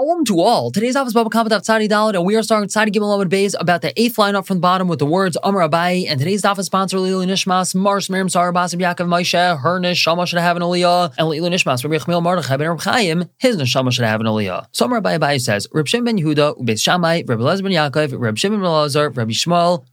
Shalom to all. Today's office Baba Kamat of Tzadi Dalit, and we are starting Tzadi Gimel Amud Beis about the eighth line up from the bottom with the words Amar Abai. And today's office sponsor Lili Nishmas, Mars Miriam Sarah Basim Yaakov Moshe, her Neshama should have an Aliyah, and Lili Nishmas Rabbi Yechmiel Mordechai ben Reb Chaim, his Neshama should have an Aliyah. So Amar Abai Abai says Reb Shimon ben Yehuda, Ubeis Shammai, Reb Elazar ben Yaakov, Reb Shimon ben Rabbi Shmuel,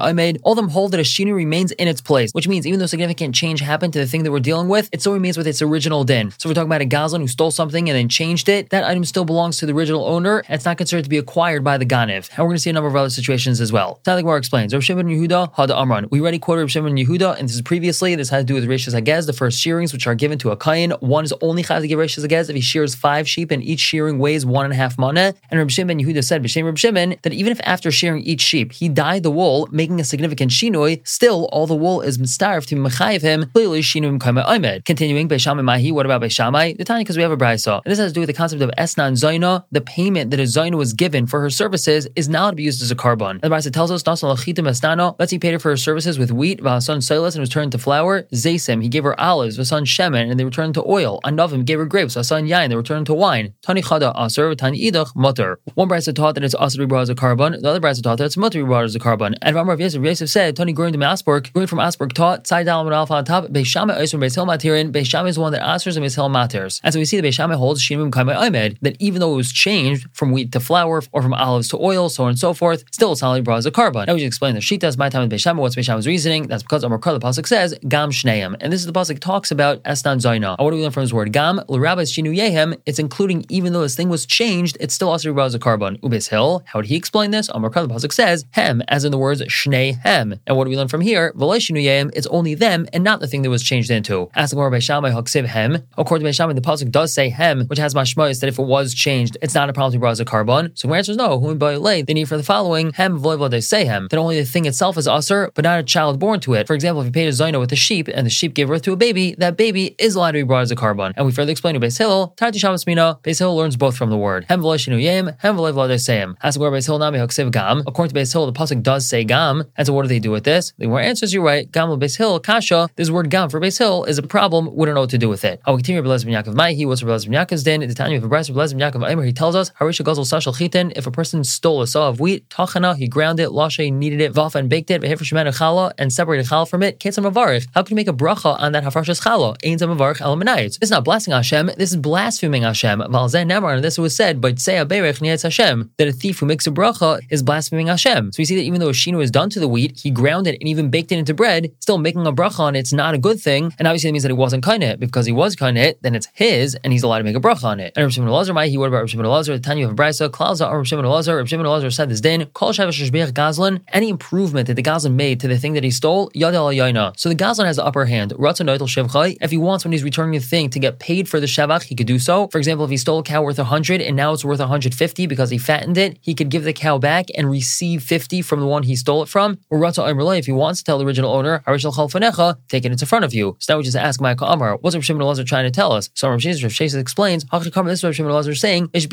I made. All them hold that a Shinu remains in its place, which means even though significant change happened to the thing that we're dealing with, it still remains with its original din. So we're talking about a Gazlan who stole something and then changed it. That item still belongs to the original owner, and it's not considered to be acquired by the Ganiv. And we're going to see a number of other situations as well. Gemara explains, Rav Shimon Yehuda had Amran. We already quoted Rav Shimon Yehuda, and this is previously. This has to do with Rishas Hagez, the first shearings which are given to a Kain. One is only chayv to give Rishas Hagez if he shears five sheep, and each shearing weighs one and a half mana. And Rav Shimon Yehuda said, Rav Shimon, that even if after shearing each sheep he dyed the wool, making a significant shinoi, still all the wool is mistarif to mechayiv him. Clearly, shinui kama oimed. Continuing, Beishamai Mahi. What about Beishamai? The Tanya, because we have a brayso, and this has to do with the concept of esnan zaina. The payment that a zaina was given for her services is now to be used as a carbon. The brayso tells us, Nasal lachitim esnano. Let's he paid her for her services with wheat. Vahasan silas and was turned to flour. Zaysim, he gave her olives. Vasan shemen, and they returned to oil. Anavim gave her grapes. Vasan yain, they returned to wine. Tani chada aser. Tani idach mutter. One brayso taught that it's aser to be brought as a carbon. The other brayso taught that it's mutter as a carbon. And Ramar Yosef, Yosef said, Tony Gurin to Asperg, Gurin from Asperg taught, Tzai Dalam and Alpha on top, Beishama Oisrim Beis Hillel Matirin, Beishama is the one that answers and Beis Hillel Maters. And so we see the Beishama holds Shimim Kaimai Oimed, that even though it was changed from wheat to flour or from olives to oil, so on and so forth, still it's not brought as a carbon. Now we just explain the Shitas, my time with Beishama, what's Beishama's reasoning? That's because Amar the Pasuk says, Gam Shneim. And this is the Pasuk talks about Esnan Zaina. What do we learn from this word? Gam, L'Rabbis Shinu Yehem, it's including even though this thing was changed, it's still also brought as a carbon. Ubis Hill, how would he explain this? Amar the Pasuk says, Hem, as in the words Shnei Hem. And what do we learn from here? It's only them and not the thing that was changed into. Asking more by Shammai Haksiv Hem. According to Shammai, the Pasuk does say Hem, which has mashmois that if it was changed, it's not a problem to be brought as a carbon. So my answer is no. By lay, they need for the following Hem they say Hem. That only the thing itself is usher, but not a child born to it. For example, if you paid a Zaino with a sheep and the sheep gave birth to a baby, that baby is allowed to be brought as a carbon. And we further explain to Beis Hillel, Tarti Shabbos Mina, Beis Hillel learns both from the word. Hem V'loishinu Yem, Hem V'loy say Hem. Asking more Beis Hillel Nami Gam. According to Beis Hillel, the Pasuk does say Gam. And so what do they do with this? The more answers you're right. Gam Beis Hillel, Kasha. This word Gam for Beis Hillel is a problem. We don't know what to do with it. I will continue Rabbi ben Yaakov Mai. He was Rabbi ben Yaakov's din. The Tanya of Rabbi ben Yaakov Aimer. He tells us Harisha Gazel Sashal Chitin. If a person stole a saw of wheat, Tachana, he ground it, Lashe kneaded it, Vafa and baked it, and separated Chala from it. Ketzam Avarich. How can you make a bracha on that Hafarshas Chala? Ein Zam Avarich This is not blessing Hashem. This is blaspheming Hashem. Valzen Nemar. And this was said by Tzei Aberech Nietz Hashem that a thief who makes a bracha is blaspheming Hashem. So we see that even though a shino is done to the wheat, he ground it and even baked it into bread, still making a bracha on it's not a good thing. And obviously that means that it wasn't kind it. Because he was kind it, then it's his and he's allowed to make a bracha on it. And Rav Shimon my he what about Rav Shimon? The Tanya of Brisa, Klauza or Shimon Elazar. Rav Shimon Elazar said this din, Kol Shavish Gazlan, any improvement that the Gazlan made to the thing that he stole, Yad al Yaina. So the Gazlan has the upper hand. Ratzon Noitel Shevchai. If he wants when he's returning the thing to get paid for the Shavach, he could do so. For example, if he stole a cow worth 100 and now it's worth 150 because he fattened it, he could give the cow back and receive 50 from the one he stole it from. If he wants to tell the original owner, Harish al Khalfunecha, take it into front of you. So now we just ask Michael Amar, what's Rav Shimon Elazar trying to tell us? So Rav Shimon explains, this is Rav Shimon Elazar saying, if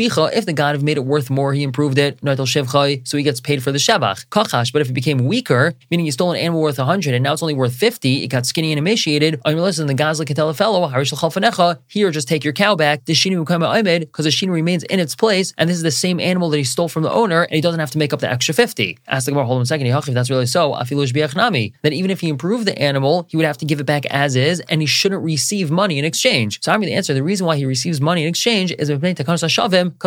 the God have made it worth more, he improved it, so he gets paid for the. Kachash, but if it became weaker, meaning you stole an animal worth 100 and now it's only worth 50, it got skinny and emaciated, your listen, the Gazla can tell a fellow, here, just take your cow back, the Shinu because the Shinu remains in its place, and this is the same animal that he stole from the owner, and he doesn't have to make up the extra 50. Ask the Gemara, hold on a second, if that's really so, then even if he improved the animal, he would have to give it back as is, and he shouldn't receive money in exchange. So I'm going to answer the reason why he receives money in exchange is because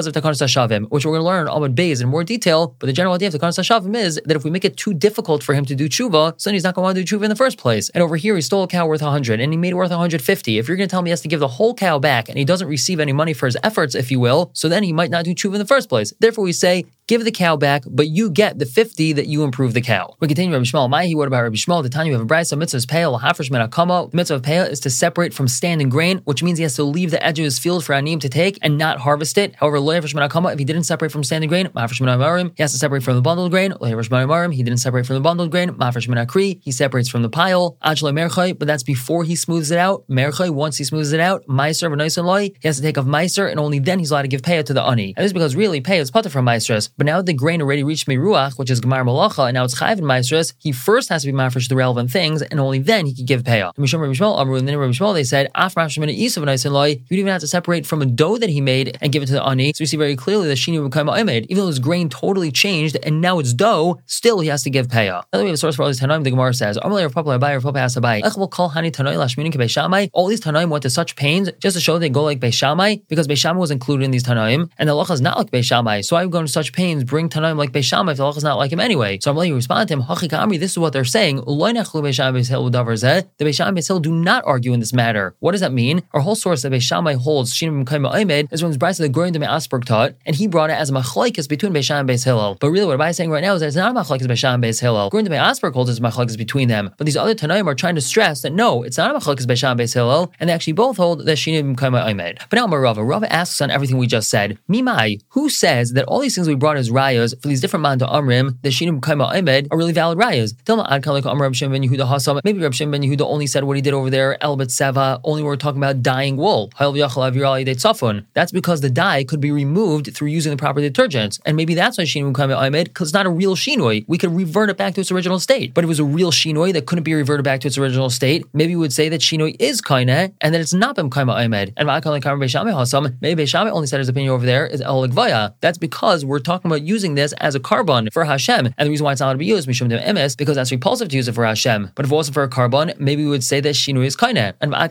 of Takanas Hashavim, which we're going to learn Amud Beis in more detail. But the general idea of Takanas Hashavim is that if we make it too difficult for him to do tshuva, so then he's not going to want to do tshuva in the first place. And over here, he stole a cow worth 100 and he made it worth 150. If you're going to tell me he has to give the whole cow back and he doesn't receive any money for his efforts, if you will, so then he might not do tshuva in the first place. Therefore, we say give the cow back, but you get the 50 that you improve the cow. We continue Rabbi Shmuel. Mahi, what about Rabbi Shmuel? The time you have a brisa, mitzvahs pale, hafresh menakama. The mitzvah of pale is to separate from standing grain, which means he has to leave the edge of his field for anim to take and not harvest it. However, lo hafresh menakama, if he didn't separate from standing grain, mafresh menamarim, he has to separate from the bundled grain. Lo hafresh menamarim, he didn't separate from the bundled grain. Mafresh menakri, he separates from the pile. Ajle merchai, but that's before he smooths it out. Merchai, once he smooths it out, meiser v'noisen loy, he has to take off meiser, and only then he's allowed to give payah to the ani. And this is because really payah is pata from meisers, but now the grain already reached Meruach, Which is Gemar Malacha, and now it's Chayiv in Maestris, he first has to be mafresh the relevant things, and only then he could give payah. Mishum Rabbi Shmuel, and then Rabbi Shmuel, they said, Af and you don't even have to separate from a dough that he made and give it to the ani. So we see very clearly that Shini become Omed. Even though his grain totally changed and now it's dough, still he has to give. Now we have a source for all these Tanaim. The Gemara says, All these Tanaim went to such pains just to show they go like Beishamai because Beishamai was included in these Tanaim and the Allah is not like Beishamai. So I'm going to such pains bring Tanaim like Beishamai if the Allah is not like him anyway. So I'm letting you respond to him, This is what they're saying. The Beishamai do not argue in this matter. What does that mean? Our whole source that Beishamai holds Shinim Kaima Omed is when his bride the Gorin de Asperg taught, and he brought it as a machlaikas between Beishamai and Beis. But really, what I'm saying right now is that it's not a machlaikas Beishamai and Beis Hillel. Gorin de Asperg holds it's machlaikas between them. But these other Tanaim are trying to stress that no, it's not a machlaikas Beishamai Beis and they actually both hold that Shinim Kaima Omed. But now Marava, Rava asks on everything we just said, Mimai, who says that all these things we brought as rayas for these different manta amrim, the Shinim Kaima Omed, are really valid rayas? Dilma Ad Rab ben Yehuda. Maybe Rab ben Yehuda only said what he did over there, Elbet Seva, only we're talking about dyeing wool. That's because the dye could be removed through using the proper detergents. And maybe that's why Shinui Kame Ahmed, because it's not a real Shinoi. We could revert it back to its original state. But it was a real Shinoi that couldn't be reverted back to its original state, maybe we would say that Shinoi is Kaine and that it's not Bim Kame Ahmed. And maybe Beishame only said his opinion over there is El That's because we're talking about using this as a carbon for Hashem. And the reason why it's not allowed to be used, Mishum Emes, because that's repulsive to use it for Hashem. But if it wasn't for a carbon, maybe we would say that Shinoi is Kaine. And maybe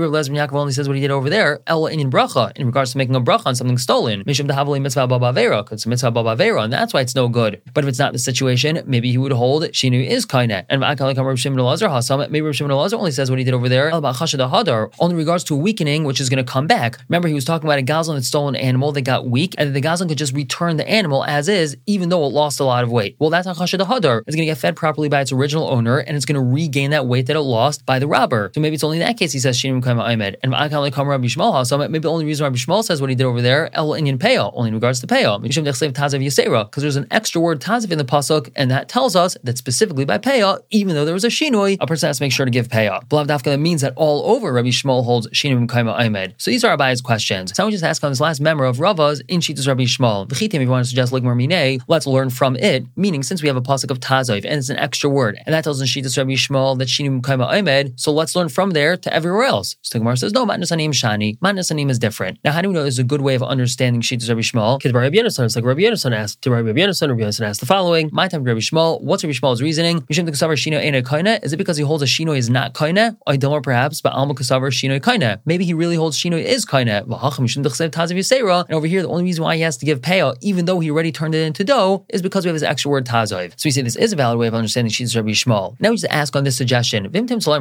Rebbe Yaakov only says what he did over there, El in bracha, in regards to making a bracha on something stolen. Mishum Dahavali mitzvah baba vera, because it's mitzvah baba vera, and that's why it's no good. But if it's not the situation, maybe he would hold Shinu is kainet. And maybe Reb Shimon Elazar only says what he did over there, El Hadar, only regards to weakening, which is going to come back. Remember, he was talking about a gazlan that stole an animal that got weak, and the gazlan could just return the animal as is, even though it lost a lot of weight. Well, that's Chashad Hadar. It's going to get fed properly by its original owner, and it's going to regain that weight that it lost by the robber. So maybe it's only in that case he says Shinu Kama Ahmed. And V'akali Kamar Rabbi Shmuel Hasam, maybe the only reason Rabbi Shmuel says what he did over there, El Inyan Peah, only in regards to Peah. Because there's an extra word Tazav in the Pasuk, and that tells us that specifically by Peah, even though there was a Shinoi, a person has to make sure to give Peah. Blavdafka, that means that all over Rabbi Shmuel holds Shinoi Kaima Ahmed. So these are Abaya's questions. Someone just asked on this last member of Rava's in Shitas Rabbi Shmuel. If you want to suggest Ligmar Mine, let's learn from it, meaning since we have a Pasuk of Tazav, and it's an extra word, and that tells us Shitas Rabbi Shmuel that Shinoi Kaima Ahmed, so let's learn from there to everywhere else. So Gemara says, no, Matnas Anim Shani. Matnas Anim is different. Now, how do we know there's a good way of understanding Shitas Rabbi Shmuel? Because Rabbi Yonasan, it's like Rabbi Yonasan asked, to Rabbi Yonasan, Rabbi Yonasan asked the following, my time to Rabbi Shmuel, what's Rabbi Shmuel's reasoning? Mishim the Kasavar Shino Ena Kaina, is it because he holds a Shino is not Kaina? I don't know perhaps, but Alma Kasavar Shino Kaina. Maybe he really holds Shino is Kaina. And over here, the only reason why he has to give payout, even though he already turned it into dough, is because we have this extra word Tazav. So we say this is a valid way of understanding Shitas Rabbi Shmuel. Now we just ask on this suggestion, Rabbi Shmuel,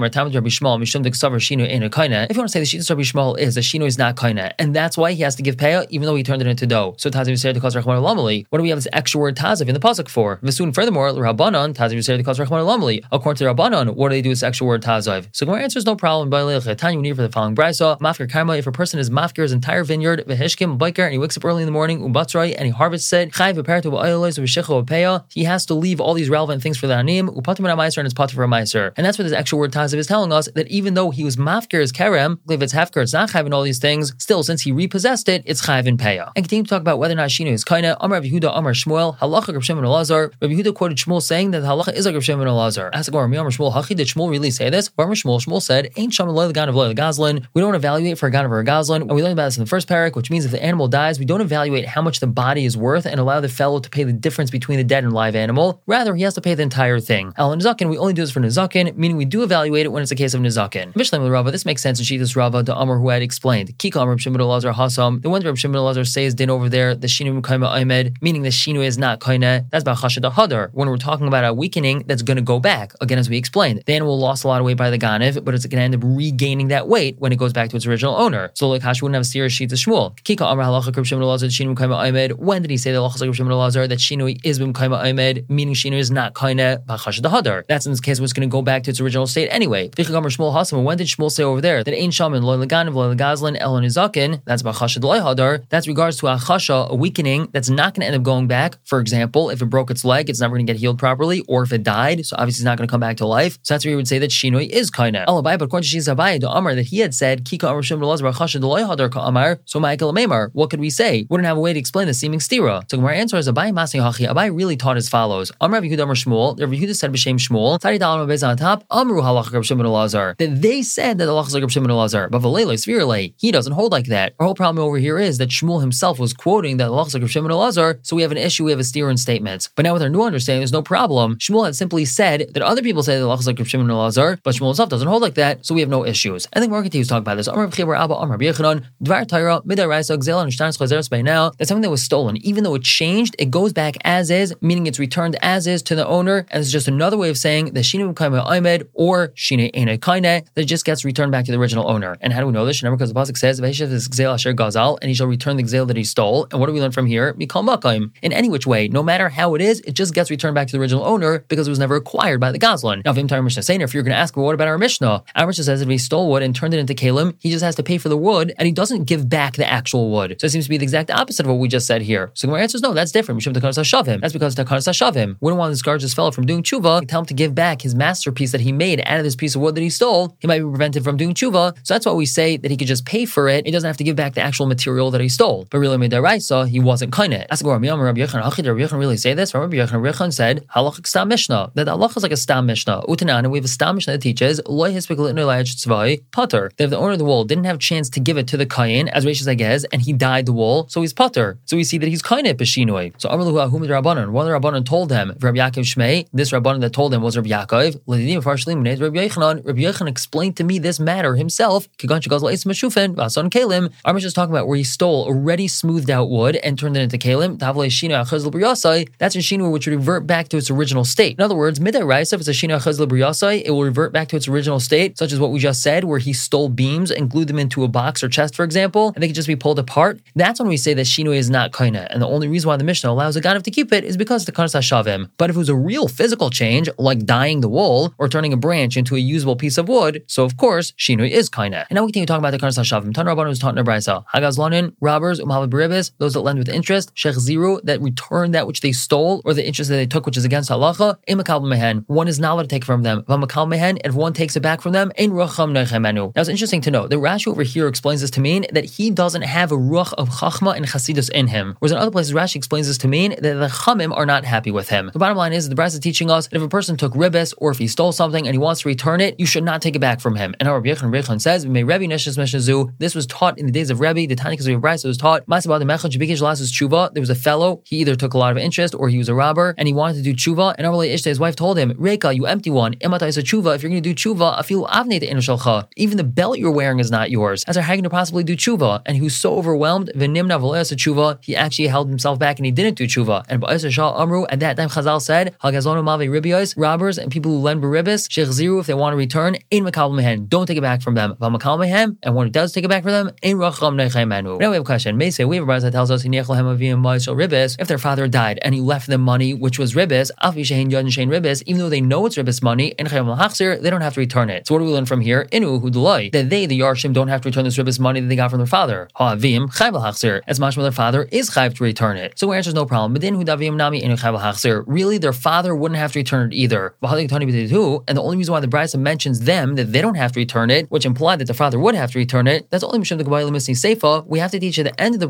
Kaina. If you want to say the Shitas Rabbi Shmuel is that Shino is not Kaina, and that's why he has to give payout, even though he turned it into dough. So Tazav said to cause Lamali. What do we have this extra word Tazav in the pasuk for? Visun. Furthermore, Rabbanon Tazav said to cause Rachman Lamali. According to Rabbanon, what do they do with this extra word Tazav? So Gemara answers no problem. By Tanya, we need for the following brisa: Mafkir karma. If a person is mafkir his entire vineyard, vehishkim biker, and he wakes up early in the morning, umbatzrai, and he harvests it, he has to leave all these relevant things for the anim, upatim and it's patim for a meiser. And that's what this extra word Tazav is telling us that even though he was mafkir his kerem, if it's hefker, it's not chayv all these things. Still, since he repossessed it, it's chayv in payah. And continue to talk about whether or not Shino is kaina. Rabbi Yehuda, Amar Shmuel, halacha Rav Shimon Elazar. Rabbi Yehuda quoted Shmuel saying that the halacha is like Rav Shimon Elazar. Ask Amar Shmuel, Hachi, did Shmuel really say this? Amar Shmuel, Shmuel said, Ain't Sham loy of loy the gazlan. We don't evaluate for a gan of a gazlan. And we learned about this in the first parak, which means if the animal dies, we don't evaluate how much the body is worth and allow the fellow to pay the difference between the dead and live animal. Rather, he has to pay the entire thing. Al Nizakin, we only do this for Nizakin, meaning we do evaluate it when it's a case of Nizakin. Mishlem with Rava, this makes sense in Shitas Rava to Amr who had explained. Kika Amr Shimon Elazar Hasam. The one Reb Shimon Elazar says din over there, the Shinu Kaima Ahmed, meaning the Shinu is not Kaina. That's about Chashad Hadar. When we're talking about a weakening that's going to go back, again, as we explained, the animal lost a lot of weight by the Ganiv, but it's going to end up regaining that weight when it goes back to its original owner. So, like Hash wouldn't have serious of Shmuel. Kika Amr Halacha Reb Shimon Elazar, Shinu Kaima Ahmed. When did he say the Halacha Shimon that Shinu is Bim Kaima Ahmed, meaning Shinu is not Kaina, Chashad Hadar? That's in this case what's going to go back to its original state anyway. Amr. When did Shmuel say over there that Ein Shaman, Lo Leganiv, Lo Legazlan, Elon Izakin? That's about Chashad Hadar. That's regards to a chasha, a weakening that's not going to end up going back. For example, if it broke its leg, it's never going to get healed properly, or if it died, so obviously it's not going to come back to life. So that's where you would say that shinoi is kaina. Alabai, but according to Shizabai, the Amar that he had said, Kika Amar Shem Chasha Hadar Ka Amar, so Michael Amar, what could we say? Wouldn't have a way to explain the seeming stira. So Gemara answer is Abai Masi Hachi. Abai really taught as follows. Amr Yehuda Amr Shmuel. Rav Yehuda said b'shem Shmuel. Tari Dalam Abez on top. Amru Halach Rab Shimon Elazar. That they said that the is like Rab Shimon Elazar. But Valele Svirle, he doesn't hold like that. Our whole problem over here is that Shmuel himself was quoting that halach is like Rab Shimon Elazar. So we have an issue. We have a steer in statements. But now with our new understanding, there's no problem. Shmuel had simply said that other people say that is like Rab Shimon Elazar, but Shmuel himself doesn't hold like that. So we have no issues. I think we're continues to talk about this. Amr B'chibar Abba Amr B'yechanan Dvar Torah Midaraisa Gzel and Shtanis Chazeres by now. That's something that was stolen. Even though it changed, it goes back as is, meaning it's returned as is to the owner, and it's just another way of saying the Shina Kaima Aimed or Shina Ene Kaine that just gets returned back to the original owner. And how do we know this? Because the pasuk says Veshev is Gzel Asher Gazal, and he shall return the Gzel that he stole. And what do we learn from here? Mikal Makaim. In any which way, no matter how it is, it just gets returned back to the original owner because it was never acquired by the Gazlan. Now, Vim Tar Mishnah saying, if you're going to ask, well, what about our Mishnah? Our Mishnah says if he stole wood and turned it into kalim, he just has to pay for the wood, and he doesn't give back the actual wood. So it seems to be the exact opposite of what we just said here. So my answer is no, that's different. That's because Takanas Hashavim. We don't want this fellow from doing tshuva. Tell him to give back his masterpiece that he made out of this piece of wood that he stole. He might be prevented from doing tshuva. So that's why we say that he could just pay for it. He doesn't have to give back the actual material that he stole. But really, Midaraisa, he wasn't kind of. Ask Rabbi Yechon, really say this? Rabbi Yechon said, Halachik Stam Mishnah. That Allah is like a Stam Mishnah. Utanan, we have a Stam Mishnah that teaches, Loy Potter. That if the owner of the wool didn't have chance to give it to the Kayin, as Rishis Agez, and he died the wool, so he's Potter. So we see that he's kind of Peshinoi. So Amalu Ahumid Rabbanon, one of the Rabbanon told him, Rabbi Yaakov Shmei, this Rabbanon that told him was Rabbi Yaakov, Rabbi Yechanan, Rabbi Yechanan explained to me this matter himself. Our Mish is talking about where he stole already smoothed out wood and turned it into kalim. That's a shinu which would revert back to its original state. In other words, midday rice, if it's a shinu achaz it will revert back to its original state, such as what we just said, where he stole beams and glued them into a box or chest, for example, and they could just be pulled apart. That's when we say that shinu is not kaina. And the only reason why the Mishnah allows a ganav to keep it is because the kanas hashavim. But if it was a real physical change, like dyeing the wool or turning a branch into a usable piece of wood, so of course shinu is kaina. And now we continue talking about the kanas hashavim. Tan Rabban was taught in a brisa. Hagazlanin, robbers, umhavad those that lend with interest, shech ziru, that return that which they stole or the interest that they took, which is against halacha, imakal mehen. One is not allowed to take from them. Vamakal mehen, if one takes it back from them, in rucham nechemenu. Now it's interesting to note that Rashi over here explains this to mean that he doesn't have a ruach of chachma and chasidus in him. Whereas in other places, Rashi explains this to mean that the chamim are not happy with him. The bottom line is the Brisa is teaching us that if a person took ribis or if he stole something and he wants to return it, you should not take it back from him. And our Rabbi Yechon says, "May Rebbe Neshis Meshazu." This was taught in the days of Rebbe. The Tanakh of Brisa was taught. There was a fellow. He either took a lot of interest or he was a robber and he wanted to do tshuva. And Amalei Ishta, his wife, told him, "Reka, you empty one. Imata is a tshuva. If you're going to do tshuva, afilu avne the Even the belt you're wearing is not yours. As are how to possibly do tshuva?" And he was so overwhelmed. V'le'as tshuva. He actually held himself back and he didn't do tshuva. And Shah Amru at that time Chazal said, "Hagazonu mavi ribios, robbers and people who lend beribis, ziru if they want to return, in makal mehen. Don't take it back from them. V'makal mehem, and when it does take it back from them, in racham nechemenu." Now we have a question. May say we have a brother that tells us if their father died and he left them money which was ribis, ribis, even though they know it's ribis money, in they don't have to return it. So what do we learn from here? Inu hudulai that they the yarshim don't have to return this ribis money that they got from their father. Ha'avim chayv as much as their father is chayv to return it. So answer is no problem. But then nami Really, their father wouldn't have to return it either. And the only reason why the Brisa mentions them that they don't have to return it, which implied that the father would have to return it, that's only Mishum the Seifa. We have to teach at the end of the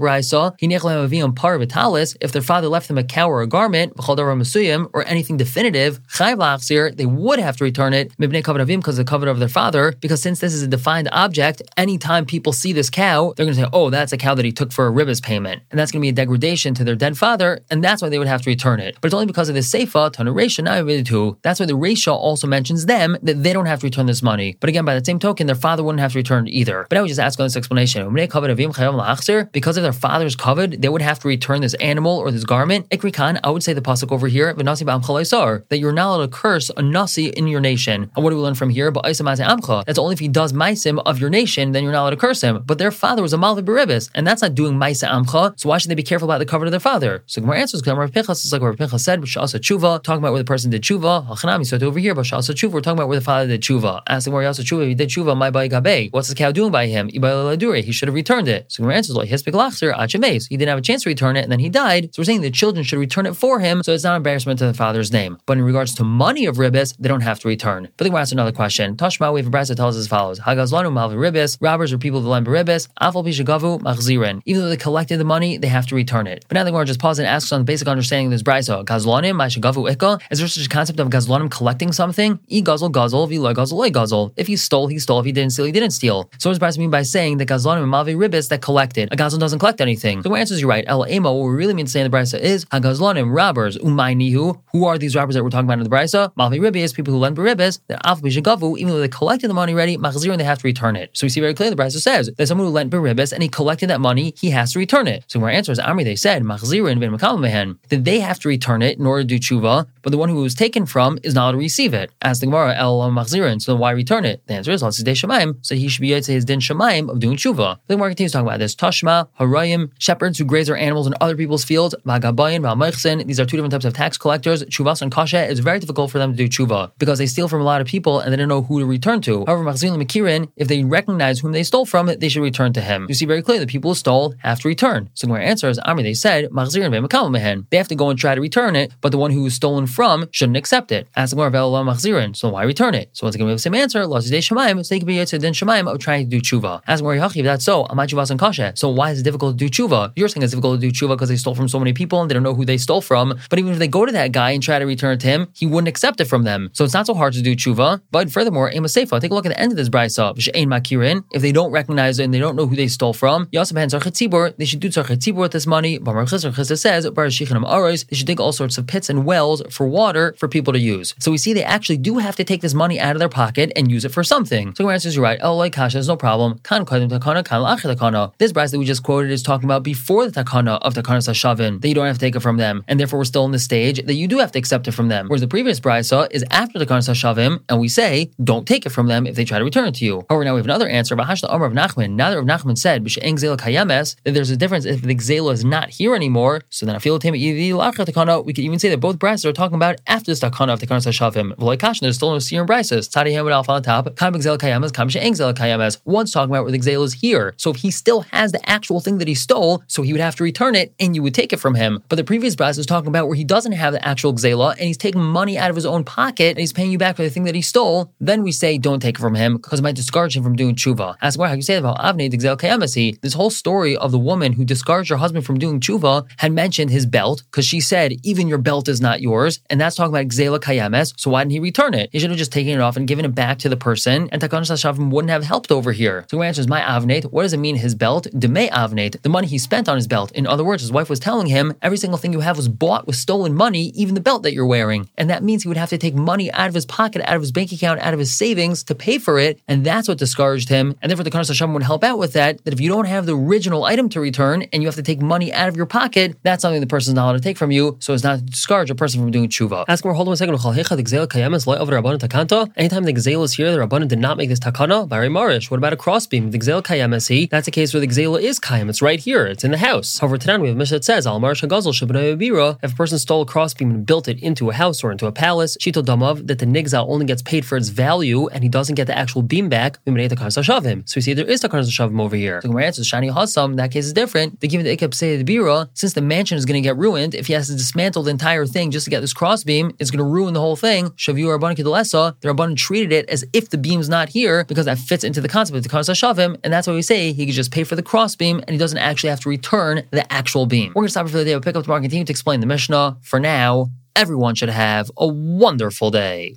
vitalis, if their father left them a cow or a garment, or anything definitive, they would have to return it because the covenant of their father. Because since this is a defined object, anytime people see this cow, they're going to say, "Oh, that's a cow that he took for a ribis payment," and that's going to be a degradation to their dead father, and that's why they would have to return it. But it's only because of the seifa tanaration too. That's why the Resha also mentions them that they don't have to return this money. But again, by the same token, their father wouldn't have to return it either. But I would just ask on this explanation: because if their father's covered, they would have to return this animal or this garment. Ikri Khan, I would say the pasuk over here, that you're not allowed to curse a nasi in your nation. And what do we learn from here? But that's only if he does maisim of your nation, then you're not allowed to curse him. But their father was a malvi beribis, and that's not doing maisa amcha. So why should they be careful about the cover of their father? So Gemara answers because Rav Pinchas is like Rav Pinchas said, Shasa tshuva, talking about where the person did tshuva. Hachanami, so over here, but Shasa tshuva, we're talking about where the father did tshuva. Asking where Yasa tshuva, he did tshuva, my by gabe. What's the cow doing by him? He should have returned it. So Gemara answers like hispik lachser achames. He didn't have a chance to return it, and then he died. So we're saying the children should return it for him, so it's not embarrassment to the father's name. But in regards to money of ribis, they don't have to return. But the Gemara asks another question. Tashma, we have a brasa tells us as follows: Hagazlanu malvi ribis. Robbers or people that lend ribis. Afal pishagavu machzirin. Even though they collected the money, they have to return it. But now the Gemara just pauses and asks on the basic understanding of this brisa. Gazlanim, Mashagavu Ikka. Is there such a concept of Gazlanim collecting something? E guzzle guzzle, guzzle loy guzzle. If he stole, he stole. If he didn't steal, he didn't steal. So what does brisa mean by saying that Gazlanim and Mavi Ribis that collected? A Gazlan doesn't collect anything. So the answer is you're right. El Ema, what we really mean to say in the brisa is Hagazlanim, robbers, Umay Nihu. Who are these robbers that we're talking about in the brisa? Mavi Ribis, people who lend Ribis, that Af Bishagavu, even though they collected the money already, Machzir and they have to return it. So we see very clearly the brisa says that someone who lent Beribis and he collected that money, he has to return it. So our answer is Amri, they said, Ben Mehen, that they have to return it in order to do tshuva, but the one who was taken from is not allowed to receive it. As the Gemara, El Machzirin, so why return it? The answer is Latsis De Shemaim, so he should be able to his din Shemaim of doing tshuva. The Gemara continues talking about this. Tashma, Harayim, shepherds who graze their animals in other people's fields, Vagabayin, Valmeichsin, these are two different types of tax collectors. Chuvas and Kasha, it's very difficult for them to do tshuva because they steal from a lot of people and they don't know who to return to. However, Machzirin Makirin, if they recognize whom they stole from, they should return to him. You see very clearly the people who stole have to return. So our answer is Amri, they said, Machzirin. They have to go and try to return it, but the one who was stolen from shouldn't accept it. The Gemara, Machzirin, so why return it? So once again, we have the same answer, Lazidei Shemaim, so they can be Yitzhak Din Shemaim of trying to do tshuva. The Gemara, if that's so, Amachuvas and Kasha. So why is it difficult to do tshuva? You're saying it's difficult to do tshuva because they stole from so many people and they don't know who they stole from. But even if they go to that guy and try to return it to him, he wouldn't accept it from them. So it's not so hard to do tshuva. But furthermore, Ema Seifa, take a look at the end of this brisa. Makirin, if they don't recognize it and they don't know who they stole from, Yasab Hands they should do tzarchet with this money. Bamar says, they should dig all sorts of pits and wells for water for people to use. So we see they actually do have to take this money out of their pocket and use it for something. So the answer is you're right. Oh, like Kasha, there's no problem. This brisa that we just quoted is talking about before the takana of takana sashavin, that you don't have to take it from them, and therefore we're still in the stage that you do have to accept it from them. Whereas the previous brisa is after the takana sashavim, and we say don't take it from them if they try to return it to you. However, now we have another answer. Bahashla Amr of Nachman. Now that Rav Nachman said that there's a difference if the gzela is not here anymore. So then I feel we could even say that both brises are talking about after this takana of takana sashavim. V'loikash, there's still no seer brises. Tzadi Hamid Alpha on top. Kam gzela kayamas, kam she'eng kayamas. One's talking about where the gzela is here. So if he still has the actual thing that he stole, so he would have to return it, and you would take it from him. But the previous brise is talking about where he doesn't have the actual gzela, and he's taking money out of his own pocket, and he's paying you back for the thing that he stole. Then we say don't take it from him because it might discourage him from doing tshuva. As well, how you say about Avnei gzel kayamasi. This whole story of the woman who discouraged her husband from doing tshuva had mentioned his belt because she said even your belt is not yours, and that's talking about gzela kayames. So why didn't he return it? He should have just taken it off and given it back to the person, and Takana Shavim wouldn't have helped over here. So the answer is my avnate. What does it mean? His belt, demay avnate, the money he spent on his belt. In other words, his wife was telling him every single thing you have was bought with stolen money, even the belt that you're wearing, and that means he would have to take money out of his pocket, out of his bank account, out of his savings to pay for it, and that's what discouraged him. And therefore, the Kana Hashem would help out with that. That if you don't have the original item to return and you have to take money out of your pocket, that's something the person's not allowed to take from you, so as not to discourage a person from doing tshuva. Ask more, hold on a second. Anytime the gzela is here, the rabbanon did not make this takana. Very marish. What about a crossbeam? The gzela kayam is he. That's a case where the gzela is kayam. It's right here. It's in the house. However, today we have a that says al marish hagazel If a person stole a crossbeam and built it into a house or into a palace, shito damav that the nigzal only gets paid for its value and he doesn't get the actual beam back. So we see there is takana shavim over here. My answer is shani hasam. That case is different. They give the ikab say the bira since the mansion is going to get ruined if he has to dismantle the entire thing just to get this crossbeam. It's going to ruin the whole thing. Shavu rabban kedalesa. The rabban treated it as if the beam's not here because that fits into the concept of the Takana Shavim, and that's why we say he could just pay for the crossbeam and he doesn't actually have to return the actual beam. We're going to stop it for the day. We'll pick up tomorrow and continue to explain the Mishnah. For now, everyone should have a wonderful day.